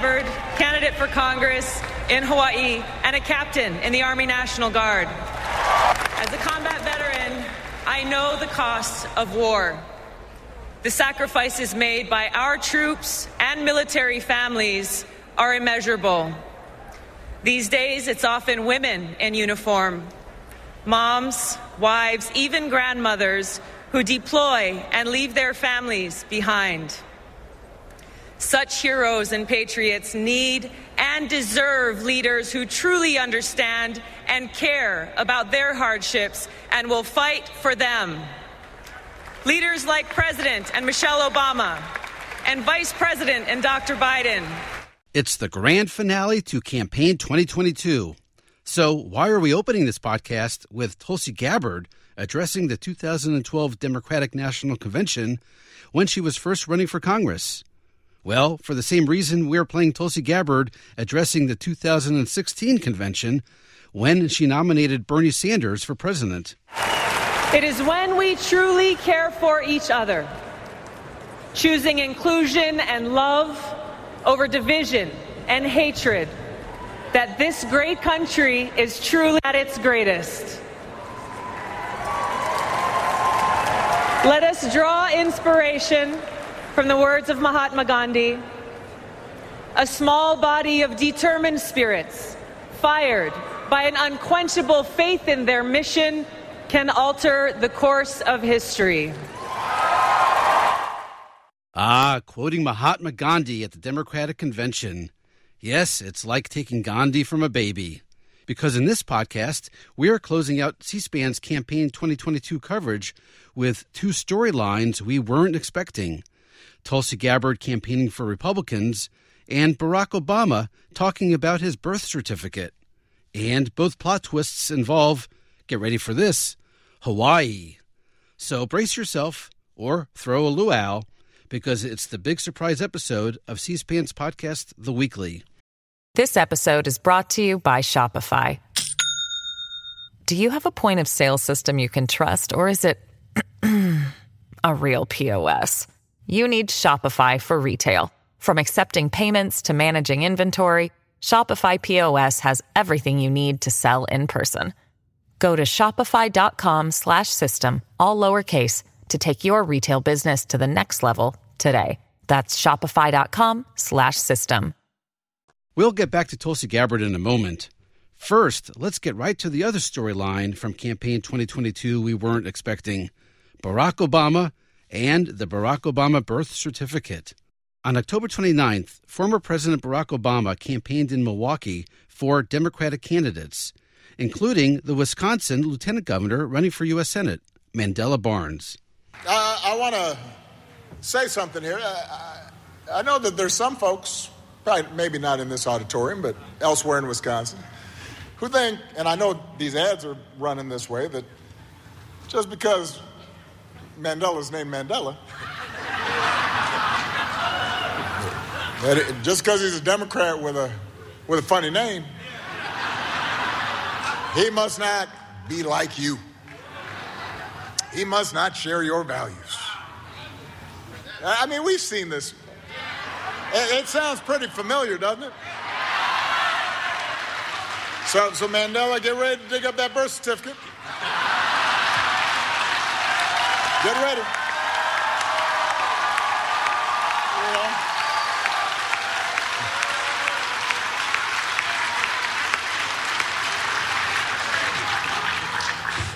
Candidate for Congress in Hawaii and a captain in the Army National Guard. As a combat veteran, I know the costs of war. The sacrifices made by our troops and military families are immeasurable. These days, it's often women in uniform, moms, wives, even grandmothers who deploy and leave their families behind. Such heroes and patriots need and deserve leaders who truly understand and care about their hardships and will fight for them. Leaders like President and Michelle Obama and Vice President and Dr. Biden. It's the grand finale to campaign 2022. So, why are we opening this podcast with Tulsi Gabbard addressing the 2012 Democratic National Convention when she was first running for Congress? Well, for the same reason we're playing Tulsi Gabbard addressing the 2016 convention when she nominated Bernie Sanders for president. It is when we truly care for each other, choosing inclusion and love over division and hatred, that this great country is truly at its greatest. Let us draw inspiration from the words of Mahatma Gandhi a small body of determined spirits, fired by an unquenchable faith in their mission, can alter the course of history. Ah, quoting Mahatma Gandhi at the Democratic Convention. Yes, it's like taking Gandhi from a baby. Because in this podcast, we are closing out C SPAN's Campaign 2022 coverage with two storylines we weren't expecting Tulsi Gabbard campaigning for Republicans, and Barack Obama talking about his birth certificate. And both plot twists involve, get ready for this, Hawaii. So brace yourself or throw a luau because it's the big surprise episode of C SPAN's podcast, The Weekly. This episode is brought to you by Shopify. Do you have a point of sale system you can trust, or is it a real POS? You need Shopify for retail. From accepting payments to managing inventory, Shopify POS has everything you need to sell in person. Go to shopify.com slash system, all lowercase, to take your retail business to the next level today. That's shopify.com slash system. We'll get back to Tulsi Gabbard in a moment. First, let's get right to the other storyline from campaign 2022 we weren't expecting Barack Obama and the Barack Obama birth certificate. On October 29th, former President Barack Obama campaigned in Milwaukee for Democratic candidates, including the Wisconsin lieutenant governor running for U.S. Senate, Mandela Barnes. Uh, I want to say something here. I, I know that there's some folks, probably maybe not in this auditorium, but elsewhere in Wisconsin, who think, and I know these ads are running this way, that just because Mandela's named Mandela, it, just because he's a Democrat with a with a funny name, he must not be like you. He must not share your values. I mean, we've seen this. It, it sounds pretty familiar, doesn't it? So, so Mandela, get ready to dig up that birth certificate. Get ready.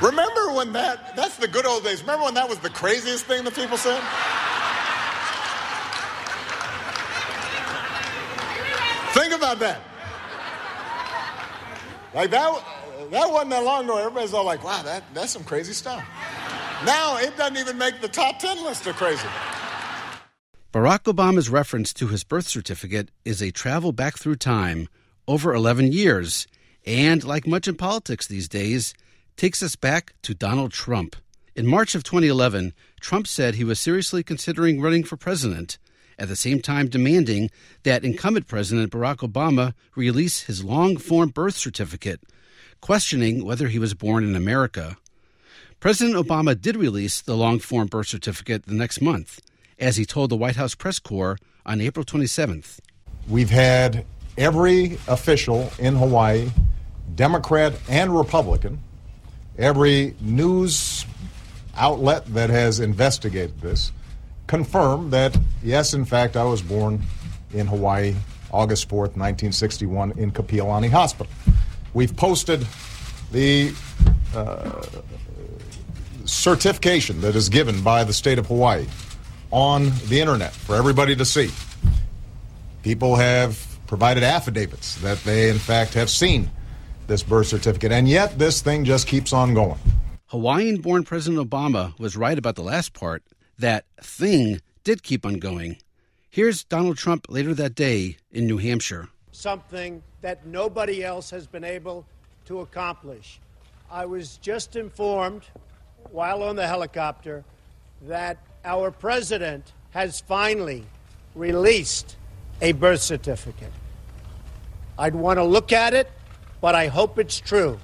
Remember when that, that's the good old days. Remember when that was the craziest thing that people said? Think about that. Like that, that wasn't that long ago. Everybody's all like, wow, that, that's some crazy stuff. Now it doesn't even make the top 10 list of crazy. Barack Obama's reference to his birth certificate is a travel back through time over 11 years, and like much in politics these days, takes us back to Donald Trump. In March of 2011, Trump said he was seriously considering running for president, at the same time demanding that incumbent President Barack Obama release his long form birth certificate, questioning whether he was born in America. President Obama did release the long form birth certificate the next month, as he told the White House press corps on April 27th. we've had every official in Hawaii, Democrat and Republican, every news outlet that has investigated this, confirm that, yes, in fact, I was born in Hawaii August 4th, 1961, in Kapiolani Hospital. We've posted the uh, certification that is given by the state of Hawaii on the internet for everybody to see. People have provided affidavits that they, in fact, have seen this birth certificate, and yet this thing just keeps on going. Hawaiian born President Obama was right about the last part. That thing did keep on going. Here's Donald Trump later that day in New Hampshire. Something that nobody else has been able to accomplish. I was just informed while on the helicopter that our president has finally released a birth certificate. I'd want to look at it, but I hope it's true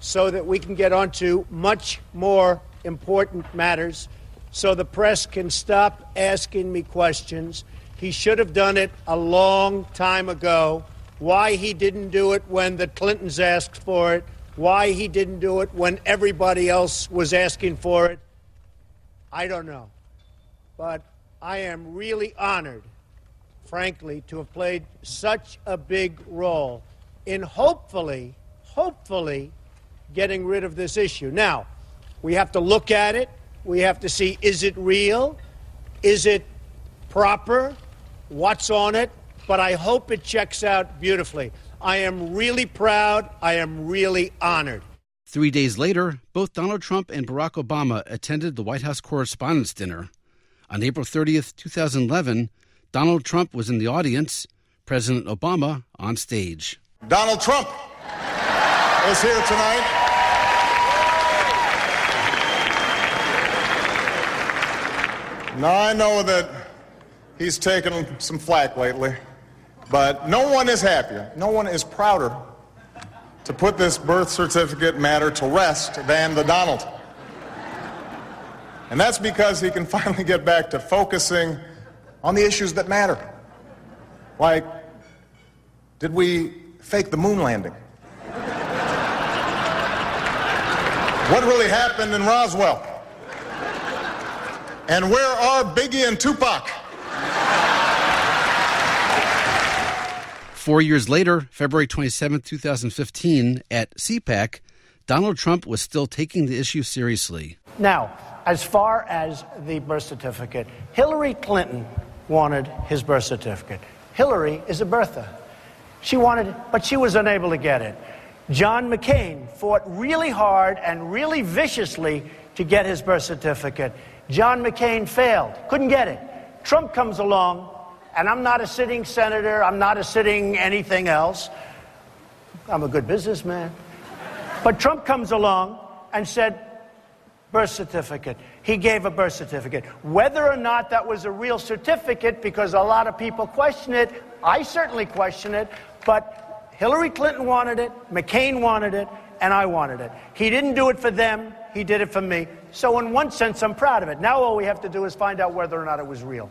so that we can get on to much more important matters so the press can stop asking me questions. He should have done it a long time ago. Why he didn't do it when the Clintons asked for it, why he didn't do it when everybody else was asking for it, I don't know. But I am really honored, frankly, to have played such a big role in hopefully, hopefully, getting rid of this issue. Now, we have to look at it. We have to see is it real? Is it proper? What's on it? But I hope it checks out beautifully. I am really proud. I am really honored. Three days later, both Donald Trump and Barack Obama attended the White House Correspondents' Dinner. On April 30th, 2011, Donald Trump was in the audience, President Obama on stage. Donald Trump is here tonight. Now, I know that he's taken some flack lately, but no one is happier, no one is prouder to put this birth certificate matter to rest than the Donald. And that's because he can finally get back to focusing on the issues that matter. Like, did we fake the moon landing? what really happened in Roswell? And where are Biggie and Tupac? Four years later, February 27, 2015, at CPAC, Donald Trump was still taking the issue seriously. Now, as far as the birth certificate, Hillary Clinton wanted his birth certificate. Hillary is a birther. She wanted but she was unable to get it. John McCain fought really hard and really viciously to get his birth certificate. John McCain failed, couldn't get it. Trump comes along, and I'm not a sitting senator, I'm not a sitting anything else. I'm a good businessman. But Trump comes along and said, birth certificate. He gave a birth certificate. Whether or not that was a real certificate, because a lot of people question it, I certainly question it, but Hillary Clinton wanted it, McCain wanted it, and I wanted it. He didn't do it for them, he did it for me. So, in one sense, I'm proud of it. Now, all we have to do is find out whether or not it was real.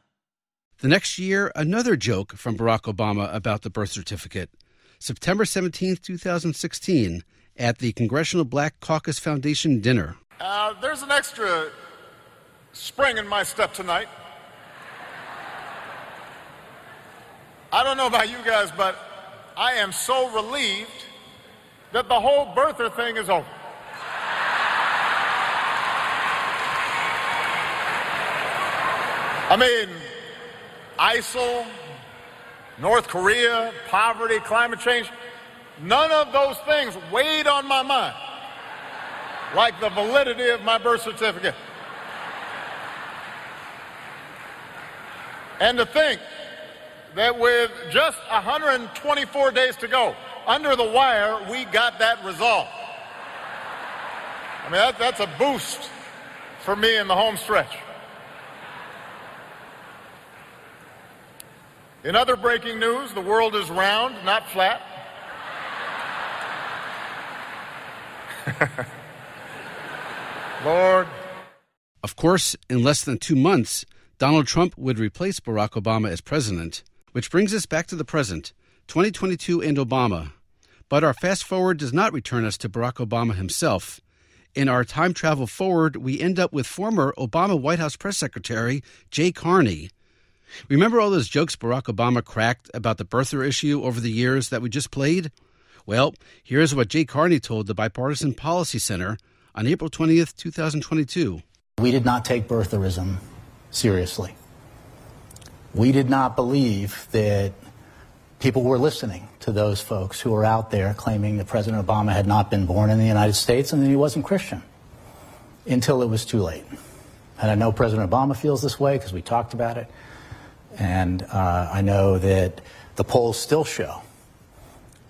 The next year, another joke from Barack Obama about the birth certificate. September 17, 2016, at the Congressional Black Caucus Foundation dinner. Uh, there's an extra spring in my step tonight. I don't know about you guys, but I am so relieved that the whole birther thing is over. I mean, ISIL, North Korea, poverty, climate change, none of those things weighed on my mind like the validity of my birth certificate. And to think that with just 124 days to go, under the wire, we got that resolved. I mean, that, that's a boost for me in the home stretch. In other breaking news, the world is round, not flat. Lord. Of course, in less than two months, Donald Trump would replace Barack Obama as president, which brings us back to the present, 2022 and Obama. But our fast forward does not return us to Barack Obama himself. In our time travel forward, we end up with former Obama White House press secretary Jay Carney. Remember all those jokes Barack Obama cracked about the birther issue over the years that we just played? Well, here's what Jay Carney told the Bipartisan Policy Center on April 20th, 2022. We did not take birtherism seriously. We did not believe that people were listening to those folks who were out there claiming that President Obama had not been born in the United States and that he wasn't Christian until it was too late. And I know President Obama feels this way because we talked about it. And uh, I know that the polls still show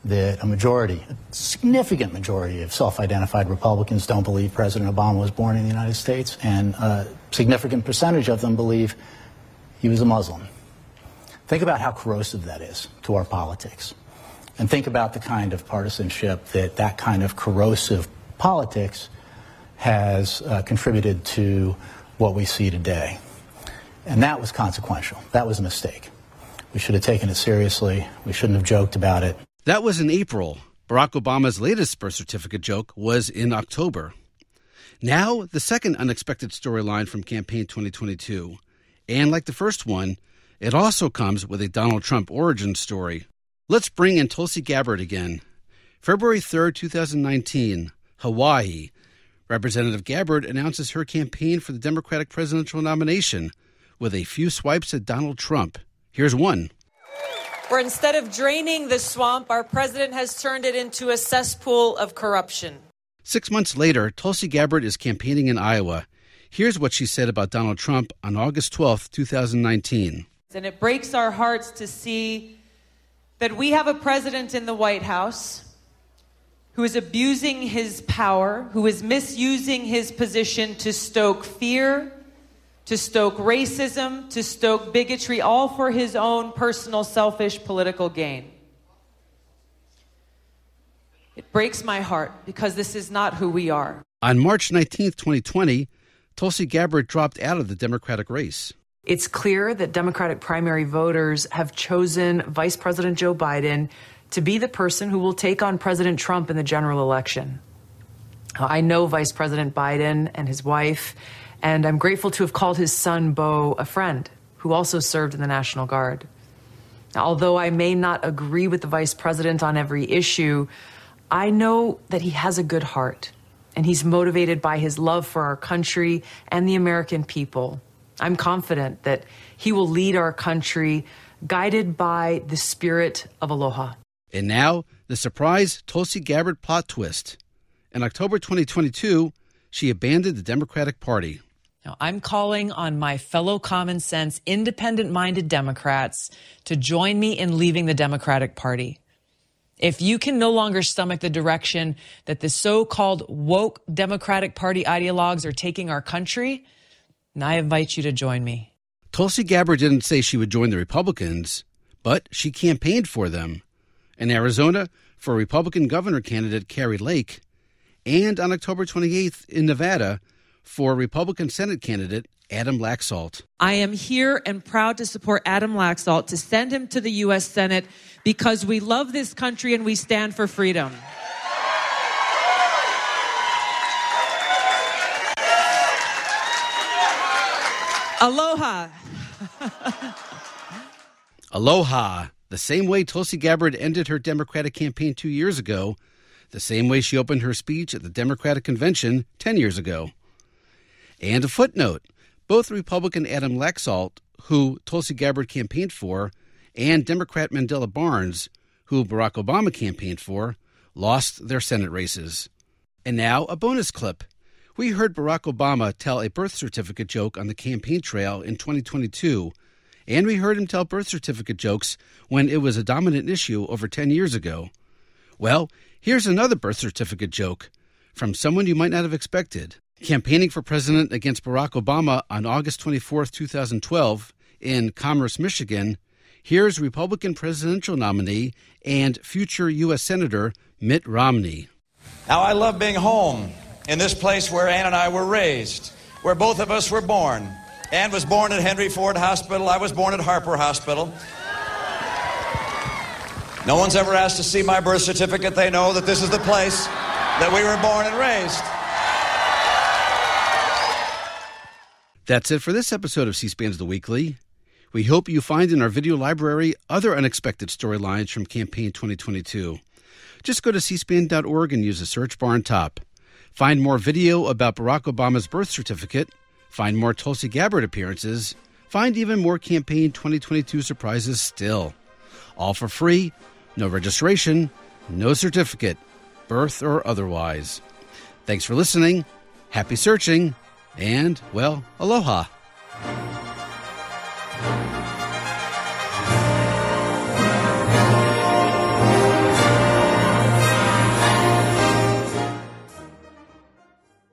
that a majority, a significant majority of self identified Republicans don't believe President Obama was born in the United States, and a significant percentage of them believe he was a Muslim. Think about how corrosive that is to our politics. And think about the kind of partisanship that that kind of corrosive politics has uh, contributed to what we see today. And that was consequential. That was a mistake. We should have taken it seriously. We shouldn't have joked about it. That was in April. Barack Obama's latest birth certificate joke was in October. Now, the second unexpected storyline from campaign 2022. And like the first one, it also comes with a Donald Trump origin story. Let's bring in Tulsi Gabbard again. February 3rd, 2019, Hawaii. Representative Gabbard announces her campaign for the Democratic presidential nomination with a few swipes at Donald Trump. Here's one. Where instead of draining the swamp, our president has turned it into a cesspool of corruption. Six months later, Tulsi Gabbard is campaigning in Iowa. Here's what she said about Donald Trump on August 12, 2019. And it breaks our hearts to see that we have a president in the White House who is abusing his power, who is misusing his position to stoke fear to stoke racism, to stoke bigotry, all for his own personal, selfish political gain. It breaks my heart because this is not who we are. On March 19, 2020, Tulsi Gabbard dropped out of the Democratic race. It's clear that Democratic primary voters have chosen Vice President Joe Biden to be the person who will take on President Trump in the general election. I know Vice President Biden and his wife and I'm grateful to have called his son, Beau, a friend who also served in the National Guard. Although I may not agree with the vice president on every issue, I know that he has a good heart and he's motivated by his love for our country and the American people. I'm confident that he will lead our country guided by the spirit of aloha. And now, the surprise Tulsi Gabbard plot twist. In October 2022, she abandoned the Democratic Party. Now, I'm calling on my fellow common sense, independent minded Democrats to join me in leaving the Democratic Party. If you can no longer stomach the direction that the so called woke Democratic Party ideologues are taking our country, I invite you to join me. Tulsi Gabbard didn't say she would join the Republicans, but she campaigned for them. In Arizona, for Republican governor candidate Kari Lake, and on October 28th in Nevada, for Republican Senate candidate Adam Laxalt. I am here and proud to support Adam Laxalt to send him to the U.S. Senate because we love this country and we stand for freedom. Aloha. Aloha. The same way Tulsi Gabbard ended her Democratic campaign two years ago, the same way she opened her speech at the Democratic convention 10 years ago. And a footnote both Republican Adam Laxalt, who Tulsi Gabbard campaigned for, and Democrat Mandela Barnes, who Barack Obama campaigned for, lost their Senate races. And now a bonus clip. We heard Barack Obama tell a birth certificate joke on the campaign trail in 2022, And we heard him tell birth certificate jokes when it was a dominant issue over 10 years ago. Well, here's another birth certificate joke from someone you might not have expected. Campaigning for president against Barack Obama on August 24, 2012, in Commerce, Michigan, here's Republican presidential nominee and future U.S. Senator Mitt Romney. Now, I love being home in this place where Ann and I were raised, where both of us were born. Ann was born at Henry Ford Hospital, I was born at Harper Hospital. No one's ever asked to see my birth certificate. They know that this is the place that we were born and raised. That's it for this episode of C SPAN's The Weekly. We hope you find in our video library other unexpected storylines from campaign 2022. Just go to cspan.org and use the search bar on top. Find more video about Barack Obama's birth certificate, find more Tulsi Gabbard appearances, find even more campaign 2022 surprises still. All for free, no registration, no certificate, birth or otherwise. Thanks for listening, happy searching, and, well, aloha.